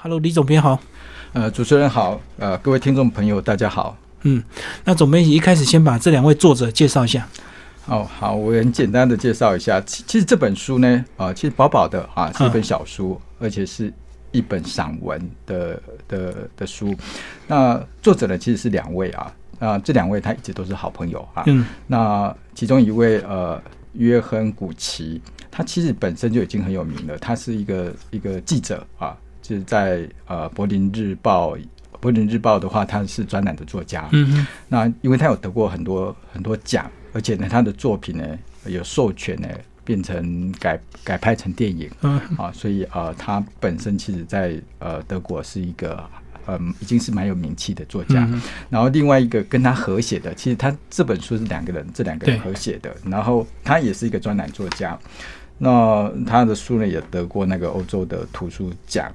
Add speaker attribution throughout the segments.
Speaker 1: Hello，李总编好。
Speaker 2: 呃，主持人好，呃，各位听众朋友大家好。
Speaker 1: 嗯，那总编辑一开始先把这两位作者介绍一下。
Speaker 2: 哦，好，我很简单的介绍一下。其其实这本书呢，啊、其实薄薄的啊，是一本小书，而且是一本散文的的的书。那作者呢，其实是两位啊，那这两位他一直都是好朋友啊。
Speaker 1: 嗯
Speaker 2: 那其中一位呃，约亨古奇，他其实本身就已经很有名了，他是一个一个记者啊，就是在呃柏林日报。柏林日报的话，他是专栏的作家。
Speaker 1: 嗯哼
Speaker 2: 那因为他有得过很多很多奖，而且呢，他的作品呢有授权呢变成改改拍成电影
Speaker 1: 嗯
Speaker 2: 啊，所以呃，他本身其实在呃德国是一个嗯已经是蛮有名气的作家。
Speaker 1: 嗯
Speaker 2: 然后另外一个跟他合写的，其实他这本书是两个人，这两个人
Speaker 1: 对
Speaker 2: 合写的。然后他也是一个专栏作家，那他的书呢也得过那个欧洲的图书奖。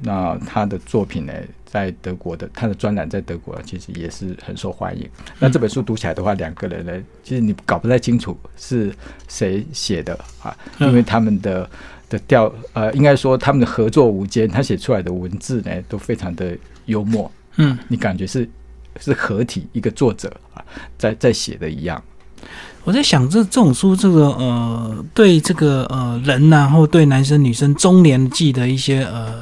Speaker 2: 那他的作品呢，在德国的他的专栏在德国其实也是很受欢迎。那这本书读起来的话，两个人呢，其实你搞不太清楚是谁写的啊，
Speaker 1: 嗯
Speaker 2: 因为他们的的调呃，应该说他们的合作无间，他写出来的文字呢都非常的幽默，
Speaker 1: 嗯，
Speaker 2: 你感觉是是合体一个作者啊在在写的一样。
Speaker 1: 我在想这这种书，这个呃，对这个呃人然后对男生女生中年纪的一些呃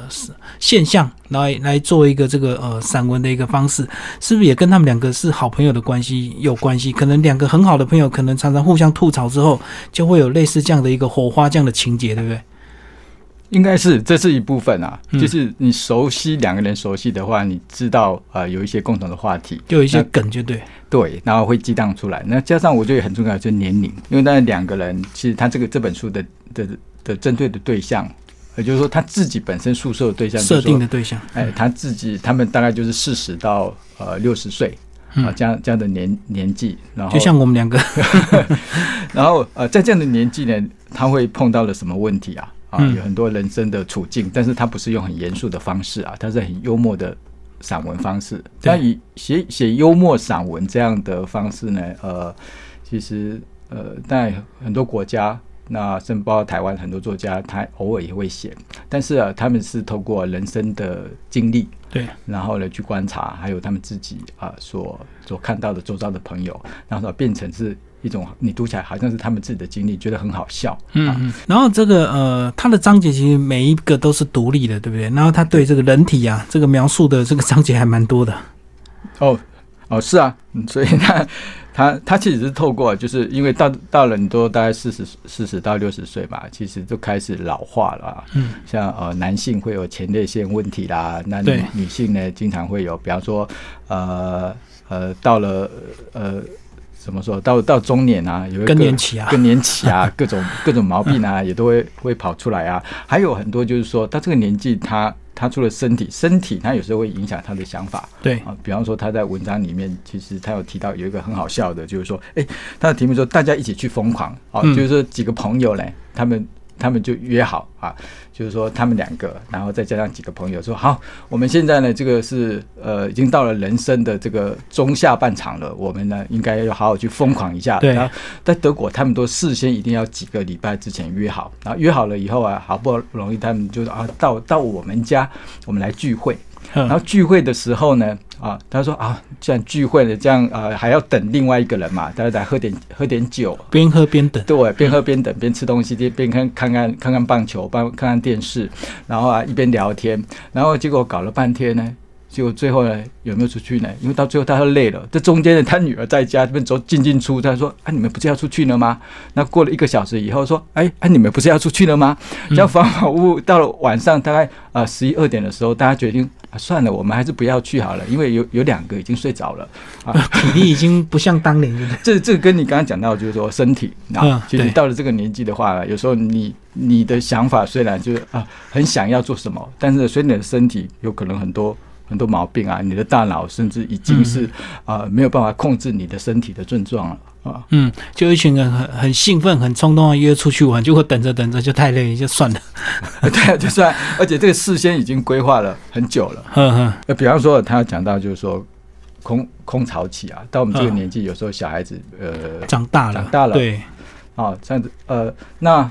Speaker 1: 现象，来来做一个这个呃散文的一个方式，是不是也跟他们两个是好朋友的关系有关系？可能两个很好的朋友，可能常常互相吐槽之后，就会有类似这样的一个火花这样的情节，对不对？
Speaker 2: 应该是这是一部分啊，
Speaker 1: 嗯
Speaker 2: 就是你熟悉两个人熟悉的话，你知道呃有一些共同的话题，
Speaker 1: 就有一些梗，就对。
Speaker 2: 对，然后会激荡出来。那加上我觉得很重要就是年龄，因为当然两个人其实他这个这本书的的的针对的对象，也就是说他自己本身宿舍的对象，
Speaker 1: 设定
Speaker 2: 的，
Speaker 1: 的对象，
Speaker 2: 哎，他自己他们大概就是四十到呃六十岁。啊，
Speaker 1: 嗯
Speaker 2: 这样这样的年年纪，然后
Speaker 1: 就像我们两个，
Speaker 2: 然后呃，在这样的年纪呢，他会碰到了什么问题啊？啊，
Speaker 1: 嗯。
Speaker 2: 有很多人生的处境，但是他不是用很严肃的方式啊，他是很幽默的散文方式。
Speaker 1: 对。
Speaker 2: 那以写写幽默散文这样的方式呢，呃，其实呃，在很多国家，那甚至包括台湾很多作家，他偶尔也会写，但是啊，他们是透过人生的经历，
Speaker 1: 对，
Speaker 2: 然后呢去观察，还有他们自己啊、所所看到的周遭的朋友，然后变成是一种你读起来好像是他们自己的经历，觉得很好笑。啊，
Speaker 1: 嗯嗯。然后这个呃，它的章节其实每一个都是独立的，对不对？然后他对这个人体啊，这个描述的这个章节还蛮多的。
Speaker 2: 哦哦，是啊，嗯所以他他他其实是透过，就是因为到到了你都大概四十四十到六十岁吧，其实就开始老化了啊。
Speaker 1: 嗯，
Speaker 2: 像呃男性会有前列腺问题啦，那女性呢经常会有，比方说呃呃到了呃怎么说到到中年啊，有一个
Speaker 1: 更年期啊。
Speaker 2: 更年期啊，各种各种毛病啊也都会会跑出来啊，还有很多就是说到这个年纪他。他除了身体，身体他有时候会影响他的想法，
Speaker 1: 对，
Speaker 2: 啊，比方说他在文章里面，其实他有提到有一个很好笑的，就是说，哎、他的题目说大家一起去疯狂，啊，
Speaker 1: 嗯。
Speaker 2: 就是说几个朋友嘞，他们他们就约好啊，就是说他们两个，然后再加上几个朋友说，好，我们现在呢，这个是呃已经到了人生的这个中下半场了，我们呢应该要好好去疯狂一下。
Speaker 1: 对
Speaker 2: 然后在德国，他们都事先一定要几个礼拜之前约好，然后约好了以后啊，好不容易他们就啊到到我们家，我们来聚会。
Speaker 1: 嗯
Speaker 2: 然后聚会的时候呢，啊，他说啊，既然聚会了，这样啊还要等另外一个人嘛，大家来喝点喝点酒，
Speaker 1: 边喝边等。
Speaker 2: 对，边喝边等，边吃东西，边边看看看看看棒球，帮看看电视，然后啊一边聊天，然后结果搞了半天呢。结果最后呢，有没有出去呢？因为到最后他都累了。这中间呢，他女儿在家这边走进进出，他说：“啊，你们不是要出去了吗？”那过了一个小时以后，说：“哎，哎，你们不是要出去了吗？”这样反反复复到了晚上大概啊十一二点的时候，大家决定啊算了，我们还是不要去好了，因为有有两个已经睡着了啊。
Speaker 1: 体力已经不像当年，了？
Speaker 2: 这这跟你刚刚讲到，就是说身体
Speaker 1: 嗯
Speaker 2: 啊，其实到了这个年纪的话，有时候你你的想法虽然就是啊很想要做什么，但是随着你的身体有可能很多很多毛病啊，你的大脑甚至已经是啊没有办法控制你的身体的症状了啊。
Speaker 1: 嗯，就一群人很很兴奋、很冲动的约出去玩，结果等着等着就太累，就算了。
Speaker 2: 对啊，就算而且这个事先已经规划了很久了。
Speaker 1: 呵呵，
Speaker 2: 那，比方说他讲到就是说空空巢期啊，到我们这个
Speaker 1: 嗯
Speaker 2: 年纪，有时候小孩子呃
Speaker 1: 长大了，
Speaker 2: 长大了
Speaker 1: 对，
Speaker 2: 哦，这样子，呃，那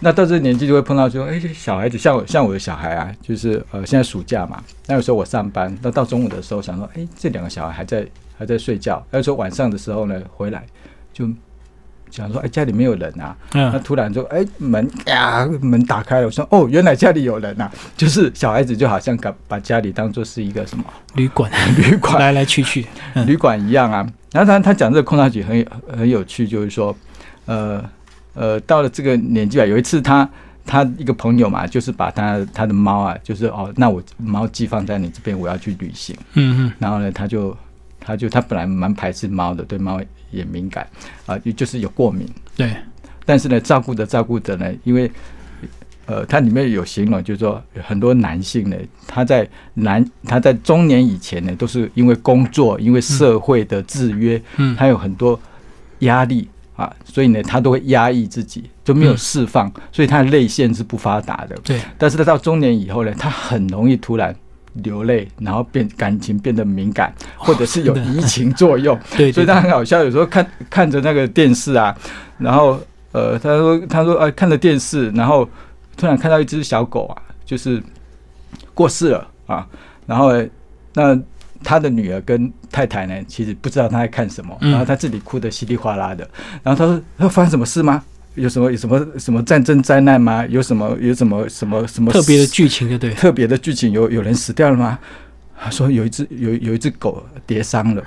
Speaker 2: 那到这个年纪就会碰到说，哎，小孩子像我像我的小孩啊，就是呃现在暑假嘛，那有时候我上班，那到中午的时候想说，哎，这两个小孩还在还在睡觉，有时候晚上的时候呢回来就想说，哎，家里没有人啊，那
Speaker 1: 嗯，
Speaker 2: 突然就哎门呀门打开了，我说哦原来家里有人呐、就是小孩子就好像把把家里当做是一个什么
Speaker 1: 旅馆。
Speaker 2: 旅馆。
Speaker 1: 来来去去，嗯。
Speaker 2: 旅馆一样啊。然后他他讲这个空巢期很有很有趣，就是说，呃呃，到了这个年纪啊，有一次他他一个朋友嘛，就是把他他的猫啊，就是哦，那我猫寄放在你这边，我要去旅行。
Speaker 1: 嗯嗯，
Speaker 2: 然后呢，他就他就他本来蛮排斥猫的，对猫也敏感啊、就是有过敏。
Speaker 1: 对，
Speaker 2: 但是呢，照顾着照顾着呢，因为呃，它里面有形容，就是说很多男性呢，他在男他在中年以前呢，都是因为工作，因为社会的制约，
Speaker 1: 嗯
Speaker 2: 他有很多压力啊，所以呢，他都会压抑自己，就没有
Speaker 1: 嗯
Speaker 2: 释放，所以他的泪腺是不发达的。
Speaker 1: 对，
Speaker 2: 但是他到中年以后呢，他很容易突然。流泪，然后变感情变得敏感，或者是有移情作用，
Speaker 1: 对，
Speaker 2: 所以他很好笑，有时候看看着那个电视啊，然后呃，他说他说呃，看着电视，然后突然看到一只小狗啊，就是过世了啊，然后呢那他的女儿跟太太呢，其实不知道他在看什么，
Speaker 1: 嗯
Speaker 2: 然后他自己哭得稀里哗啦的，然后他说他说发生什么事吗？有什么有什么什么战争灾难吗？有什么有什么什么什么
Speaker 1: 特别的剧情，就对，
Speaker 2: 特别的剧情有有人死掉了吗？他说有一只有有一只狗跌伤了，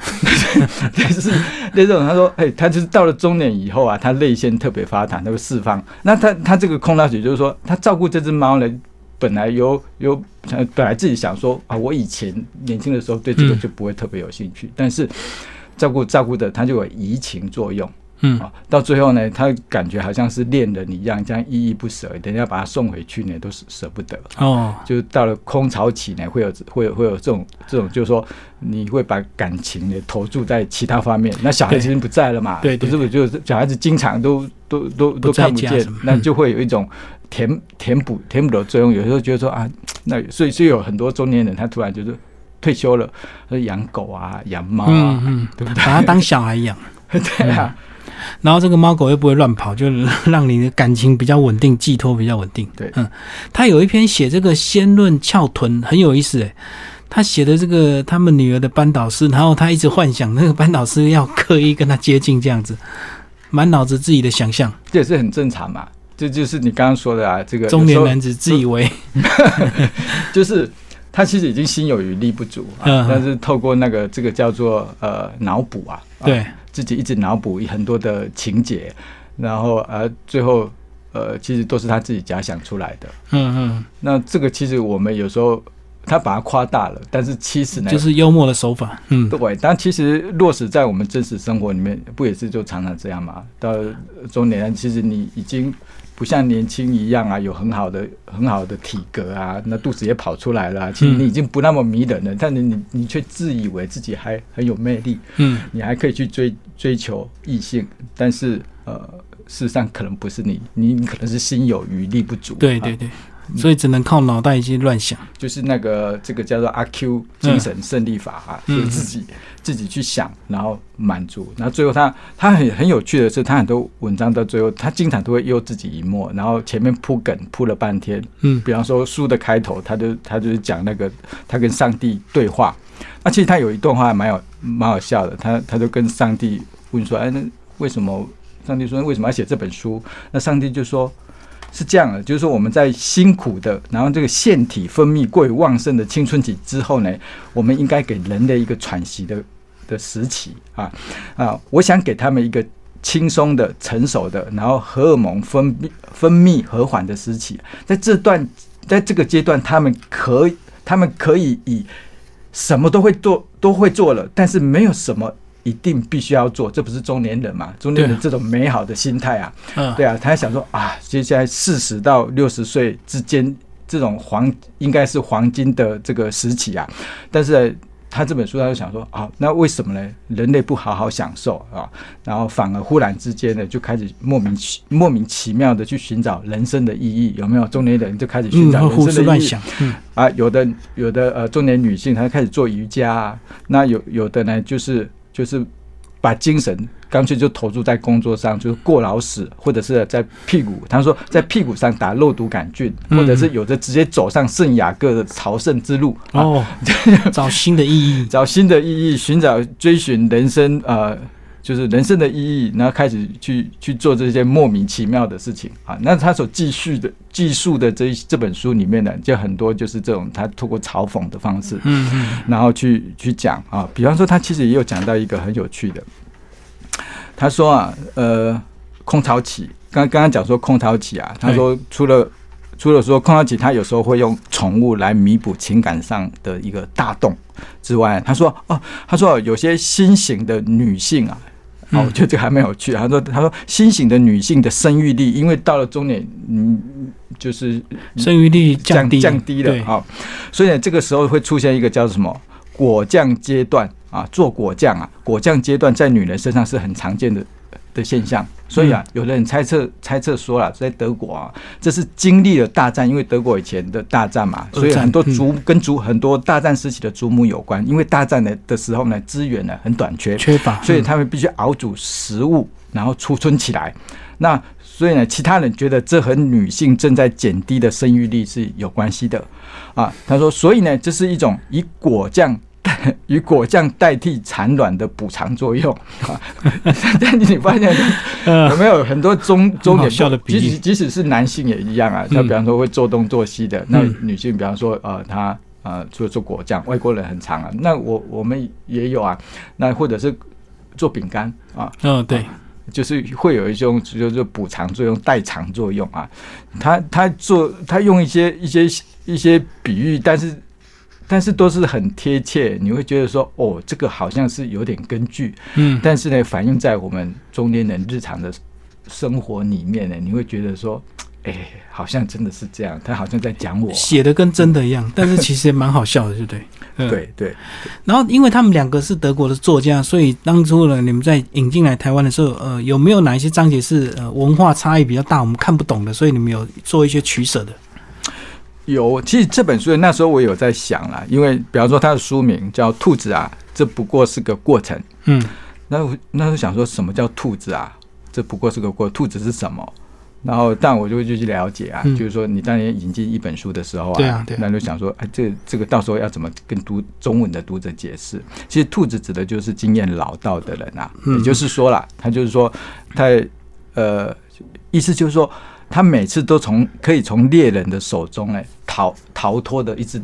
Speaker 2: 类似类似这种。他说，哎、他就是到了中年以后啊，他泪腺特别发达，他会释放。那他他这个空大姐就是说，他照顾这只猫呢，本来有有呃本来自己想说啊，我以前年轻的时候对这个
Speaker 1: 嗯
Speaker 2: 就不会特别有兴趣，但是照顾照顾的他就有移情作用。
Speaker 1: 嗯
Speaker 2: 啊，到最后呢，他感觉好像是恋人一样，这样依依不舍，等一下把他送回去呢，都是舍不得。
Speaker 1: 哦，
Speaker 2: 就到了空巢期呢，会有会有会有这种这种，就是说你会把感情呢投注在其他方面。那小孩子已经不在了嘛，
Speaker 1: 对对
Speaker 2: 不是不就是小孩子经常都都都都看不见那
Speaker 1: 嗯
Speaker 2: 就会有一种填填补填补的作用。有时候觉得说啊，那所以所以有很多中年人他突然就是退休了，他养狗啊养猫
Speaker 1: 嗯
Speaker 2: 啊，
Speaker 1: 嗯，
Speaker 2: 对不对
Speaker 1: 把它当小孩养，
Speaker 2: 对？对啊，
Speaker 1: 然后这个猫狗又不会乱跑，就让你的感情比较稳定，寄托比较稳定。
Speaker 2: 对
Speaker 1: 嗯，他有一篇写这个仙论翘臀很有意思诶，他写的这个他们女儿的班导师，然后他一直幻想那个班导师要刻意跟他接近这样子，满脑子自己的想象。
Speaker 2: 这也是很正常嘛。这就是你刚刚说的啊，这个
Speaker 1: 中年男子自以为，
Speaker 2: 就是他其实已经心有余力不足啊，
Speaker 1: 嗯
Speaker 2: 但是透过那个这个叫做呃脑补啊，啊
Speaker 1: 对，
Speaker 2: 自己一直脑补很多的情节，然后呃最后呃其实都是他自己假想出来的。
Speaker 1: 嗯嗯，
Speaker 2: 那这个其实我们有时候他把它夸大了，但是其实呢，
Speaker 1: 就是幽默的手法。嗯，
Speaker 2: 对，但其实落实在我们真实生活里面，不也是就常常这样嘛？到中年，其实你已经不像年轻一样啊，有很好的很好的体格啊，那肚子也跑出来了啊、其实你已经不那么迷人了，但你你你却自以为自己还很有魅力，
Speaker 1: 嗯，
Speaker 2: 你还可以去追追求异性，但是呃，事实上可能不是你，你你可能是心有余力不足。啊。
Speaker 1: 对对对，所以只能靠脑袋一些乱想。
Speaker 2: 就是那个这个叫做阿 Q 精神胜利法啊，
Speaker 1: 嗯
Speaker 2: 就自己自己去想，然后满足，然后最后他他很很有趣的是，他很多文章到最后，他经常都会又自己一默，然后前面铺梗铺了半天，
Speaker 1: 嗯
Speaker 2: 比方说书的开头，他就他就是讲那个他跟上帝对话，那其实他有一段话还蛮有蛮好笑的，他他就跟上帝问说，哎，那为什么？上帝说为什么要写这本书？那上帝就说。是这样的，就是说我们在辛苦的，然后这个腺体分泌过于旺盛的青春期之后呢，我们应该给人类一个喘息的的时期啊啊！我想给他们一个轻松的、成熟的，然后荷尔蒙分泌分泌和缓的时期。在这段，在这个阶段，他们可以，他们可以以什么都会做，都会做了，但是没有什么。一定必须要做，这不是中年人嘛？中年人这种美好的心态啊，
Speaker 1: 嗯，
Speaker 2: 对啊，他还想说啊，接下来四十到六十岁之间，这种黄应该是黄金的这个时期啊。但是呢他这本书他就想说啊，那为什么呢？人类不好好享受啊，然后反而忽然之间呢，就开始莫名其莫名其妙的去寻找人生的意义，有没有？中年人就开始寻
Speaker 1: 嗯，
Speaker 2: 找人生的意义。
Speaker 1: 嗯
Speaker 2: 啊，有的有的呃中年女性她开始做瑜伽、啊，那有有的呢就是就是把精神干脆就投注在工作上，就是过劳死，或者是在屁股，他说在屁股上打肉毒杆菌，或者是有的直接走上圣雅各的朝圣之路
Speaker 1: 哦，找新的意义，
Speaker 2: 找新的意义，寻找追寻人生呃。就是人生的意义，然后开始去去做这些莫名其妙的事情啊。那他所记叙的、记述的这这本书里面呢，就很多就是这种他通过嘲讽的方式，嗯嗯，然后去去讲啊。比方说，他其实也有讲到一个很有趣的，他说啊，呃，空巢期，刚刚刚讲说空巢期啊，他说除了除了说空巢期，他有时候会用宠物来弥补情感上的一个大洞之外，他说哦，他说有些新型的女性啊。哦，我觉得这个还蛮有趣。他说：“他说新型的女性的生育力，因为到了中年，嗯，就是
Speaker 1: 生育力降低
Speaker 2: 降低了啊，所以呢，这个时候会出现一个叫什么果酱阶段啊，做果酱啊，果酱阶段在女人身上是很常见的。”的现象，所以啊，有的人猜测猜测说了，在德国啊，这是经历了大战，因为德国以前的大战嘛，所以很多族跟族很多大战时期的祖母有关。因为大战的的时候呢，资源呢很短缺，
Speaker 1: 缺乏，
Speaker 2: 所以他们必须熬煮食物，然后储存起来。那所以呢，其他人觉得这和女性正在减低的生育率是有关系的啊。他说，所以呢，这是一种以果酱。以果酱代替产卵的补偿作用啊！但你发现有没有很多中中年即使即使是男性也一样啊。他比方说会做东做西的，那女性比方说呃，她呃做做果酱，外国人很常啊。那我我们也有啊。那或者是做饼干啊，
Speaker 1: 嗯，对，
Speaker 2: 就是会有一种就是补偿作用、代偿作用啊。他他做他用一些一些一些比喻，但是。但是都是很贴切，你会觉得说，哦，这个好像是有点根据，嗯，但是呢，反映在我们中年人日常的生活里面呢，你会觉得说，哎，好像真的是这样，他好像在讲我
Speaker 1: 写的跟真的一样，但是其实也蛮好笑的，对不 对？
Speaker 2: 对对。
Speaker 1: 然后，因为他们两个是德国的作家，所以当初呢，你们在引进来台湾的时候，呃，有没有哪一些章节是呃文化差异比较大，我们看不懂的，所以你们有做一些取舍的？
Speaker 2: 有，其实这本书那时候我有在想啦，因为比方说它的书名叫《兔子啊》，这不过是个过程。嗯，那我那时候想说什么叫兔子啊？这不过是个过，兔子是什么？然后，但我就就去了解啊，就是说你当年引进一本书的时候啊，
Speaker 1: 对啊，对
Speaker 2: 那就想说，哎，这这个到时候要怎么跟读中文的读者解释？其实兔子指的就是经验老道的人啊，也就是说了，他就是说，他呃，意思就是说。他每次都从可以从猎人的手中呢逃逃脱的一只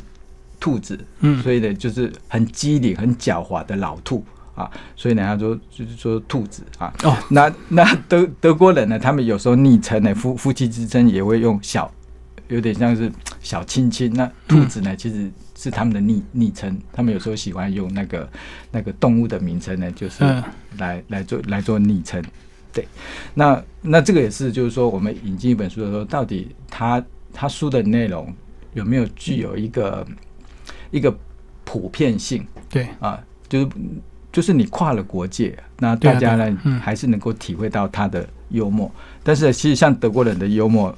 Speaker 2: 兔子，嗯，所以呢就是很机灵、很狡猾的老兔啊，所以呢他说就是说兔子啊，哦，那那德德国人呢，他们有时候昵称呢夫夫妻之称也会用小，有点像是小亲亲，那兔子呢其实是他们的昵昵称，他们有时候喜欢用那个那个动物的名称呢，就是来来做来做昵称。对，那那这个也是，就是说，我们引进一本书的时候，到底他他书的内容有没有具有一个一个普遍性？
Speaker 1: 对
Speaker 2: 啊，就是就是你跨了国界，那大家呢还是能够体会到他的幽默。但是其实像德国人的幽默，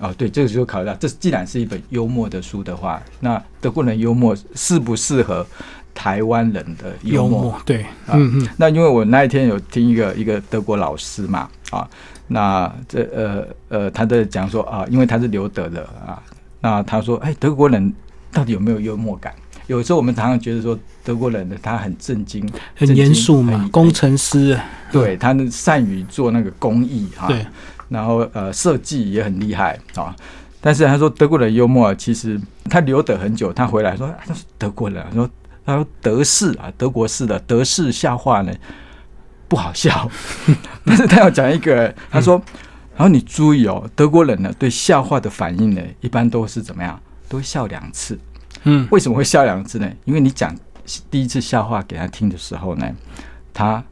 Speaker 2: 哦，对，这个时候考虑到，这既然是一本幽默的书的话，那德国人幽默适不适合？台湾人的幽默，
Speaker 1: 对，嗯嗯，
Speaker 2: 那因为我那一天有听一个一个德国老师嘛，啊，那这呃呃，他在讲说啊，因为他是留德的啊，那他说，哎，德国人到底有没有幽默感？有时候我们常常觉得说，德国人呢，他很震惊，
Speaker 1: 很严肃嘛，工程师，
Speaker 2: 对他善于做那个工艺啊，对，然后呃，设计也很厉害啊，但是他说德国人幽默，其实他留德很久，他回来说他是德国人，说。他说：“德式啊，德国式的德式笑话呢，不好笑。但是他要讲一个，他说，然后你注意哦，德国人呢对笑话的反应呢，一般都是怎么样？都会笑两次。嗯，为什么会笑两次呢？因为你讲第一次笑话给他听的时候呢，他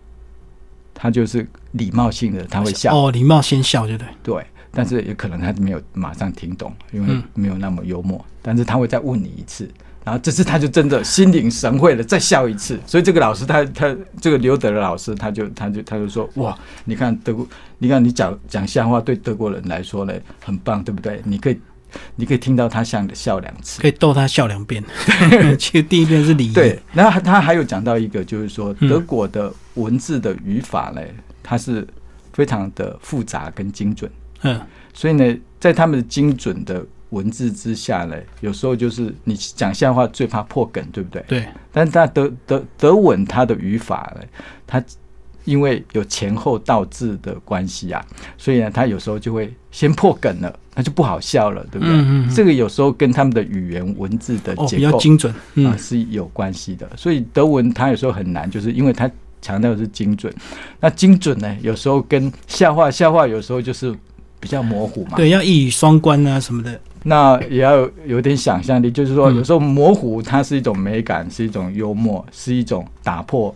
Speaker 2: 他就是礼貌性的他会笑
Speaker 1: 哦，礼貌先笑，对不对？
Speaker 2: 对，但是也可能他没有马上听懂，因为没有那么幽默。但是他会再问你一次。”然后这次他就真的心领神会了，再笑一次。所以这个老师他他这个刘德的老师他就他就他就说哇，你看德国，你看你讲讲笑话对德国人来说呢很棒，对不对？你可以你可以听到他像的笑两次。
Speaker 1: 可以逗他笑两遍。其实第一遍是礼仪。
Speaker 2: 对，然后他还有讲到一个，就是说
Speaker 1: 嗯
Speaker 2: 德国的文字的语法呢，它是非常的复杂跟精准，
Speaker 1: 嗯
Speaker 2: 所以呢，在他们的精准的文字之下呢，有时候就是你讲笑话最怕破梗，对不对？
Speaker 1: 对，
Speaker 2: 但是他德德德文他的语法呢，他因为有前后倒置的关系啊，所以呢，他有时候就会先破梗了，那就不好笑了，对不对？
Speaker 1: 嗯嗯嗯
Speaker 2: 这个有时候跟他们的语言文字的
Speaker 1: 哦，
Speaker 2: 结构、
Speaker 1: 比较精准。
Speaker 2: 啊
Speaker 1: 嗯
Speaker 2: 是有关系的。所以德文它有时候很难，就是因为它强调的是精准。那精准呢，有时候跟笑话，笑话有时候就是比较模糊嘛。
Speaker 1: 对，要一语双关啊什么的。
Speaker 2: 那也要有有点想象力，就是说
Speaker 1: 嗯
Speaker 2: 有时候模糊它是一种美感，是一种幽默，是一种打破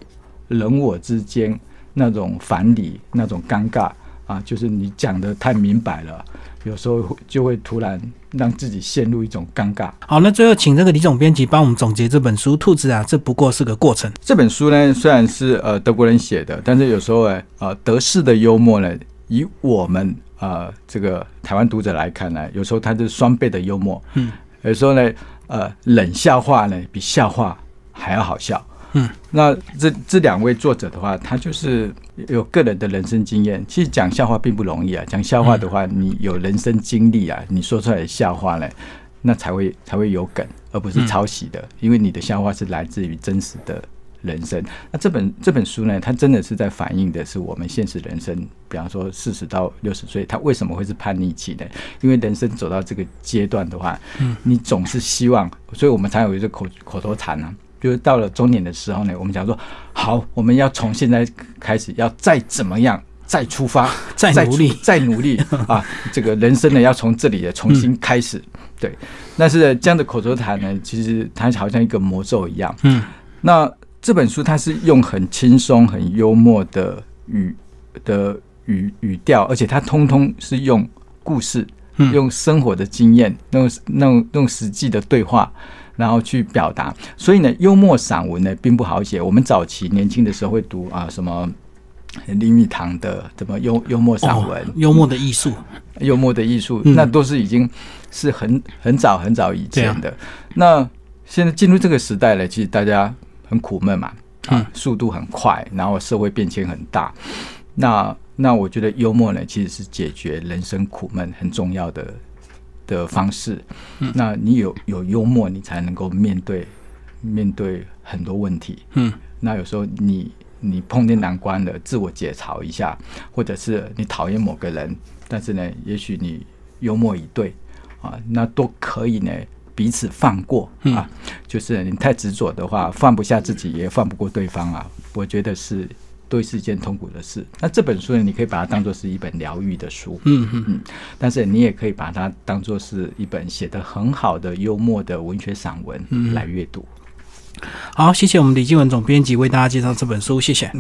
Speaker 2: 人我之间那种反理、那种尴尬啊，就是你讲的太明白了，有时候就会突然让自己陷入一种尴尬。
Speaker 1: 好，那最后请这个李总编辑帮我们总结这本书《兔子啊，这不过是个过程》。
Speaker 2: 这本书呢，虽然是呃德国人写的，但是有时候呢，呃德式的幽默呢，以我们呃这个台湾读者来看呢，有时候它是双倍的幽默，
Speaker 1: 嗯，
Speaker 2: 有时候呢，呃冷笑话呢比笑话还要好笑。
Speaker 1: 嗯，
Speaker 2: 那这这两位作者的话，他就是有个人的人生经验。其实讲笑话并不容易啊，讲笑话的话，你有人生经历啊，你说出来的笑话呢，那才会才会有梗，而不是抄袭的，因为你的笑话是来自于真实的人生。那这本这本书呢，它真的是在反映的是我们现实人生，比方说四十到六十岁，他为什么会是叛逆期呢？因为人生走到这个阶段的话，
Speaker 1: 嗯，
Speaker 2: 你总是希望，所以我们才有一个口口头禅啊。就是到了中年的时候呢，我们讲说，好，我们要从现在开始，要再怎么样，再出发，
Speaker 1: 再努力
Speaker 2: 再努力啊！这个人生呢，要从这里的重新开始。对，但是这样的口头禅呢，其实它好像一个魔咒一样。
Speaker 1: 嗯
Speaker 2: 那这本书它是用很轻松、很幽默的语的语语调，而且它通通是用故事、
Speaker 1: 嗯，
Speaker 2: 用生活的经验、那种那种那种实际的对话，然后去表达。所以呢，幽默散文呢并不好写。我们早期年轻的时候会读啊什么林语堂的怎么幽幽默散文、
Speaker 1: 哦幽默的艺术。
Speaker 2: 幽默的艺术，
Speaker 1: 嗯
Speaker 2: 那都是已经是很很早很早以前
Speaker 1: 啊
Speaker 2: 的。那现在进入这个时代了，其实大家很苦闷嘛，啊
Speaker 1: 嗯，
Speaker 2: 速度很快，然后社会变迁很大。那那我觉得幽默呢，其实是解决人生苦闷很重要的的方式。
Speaker 1: 嗯
Speaker 2: 那你有有幽默，你才能够面对面对很多问题。
Speaker 1: 嗯
Speaker 2: 那有时候你你碰见难关了，自我解嘲一下，或者是你讨厌某个人，但是呢，也许你幽默以对啊，那都可以呢，彼此放过啊。就是你太执着的话，放不下自己，也放不过对方啊。我觉得是对是一件痛苦的事。那这本书呢，你可以把它当做是一本疗愈的书，
Speaker 1: 嗯嗯
Speaker 2: 但是你也可以把它当做是一本写得很好的幽默的文学散文
Speaker 1: 嗯
Speaker 2: 来阅读。
Speaker 1: 好，谢谢我们李继文总编辑为大家介绍这本书，谢谢。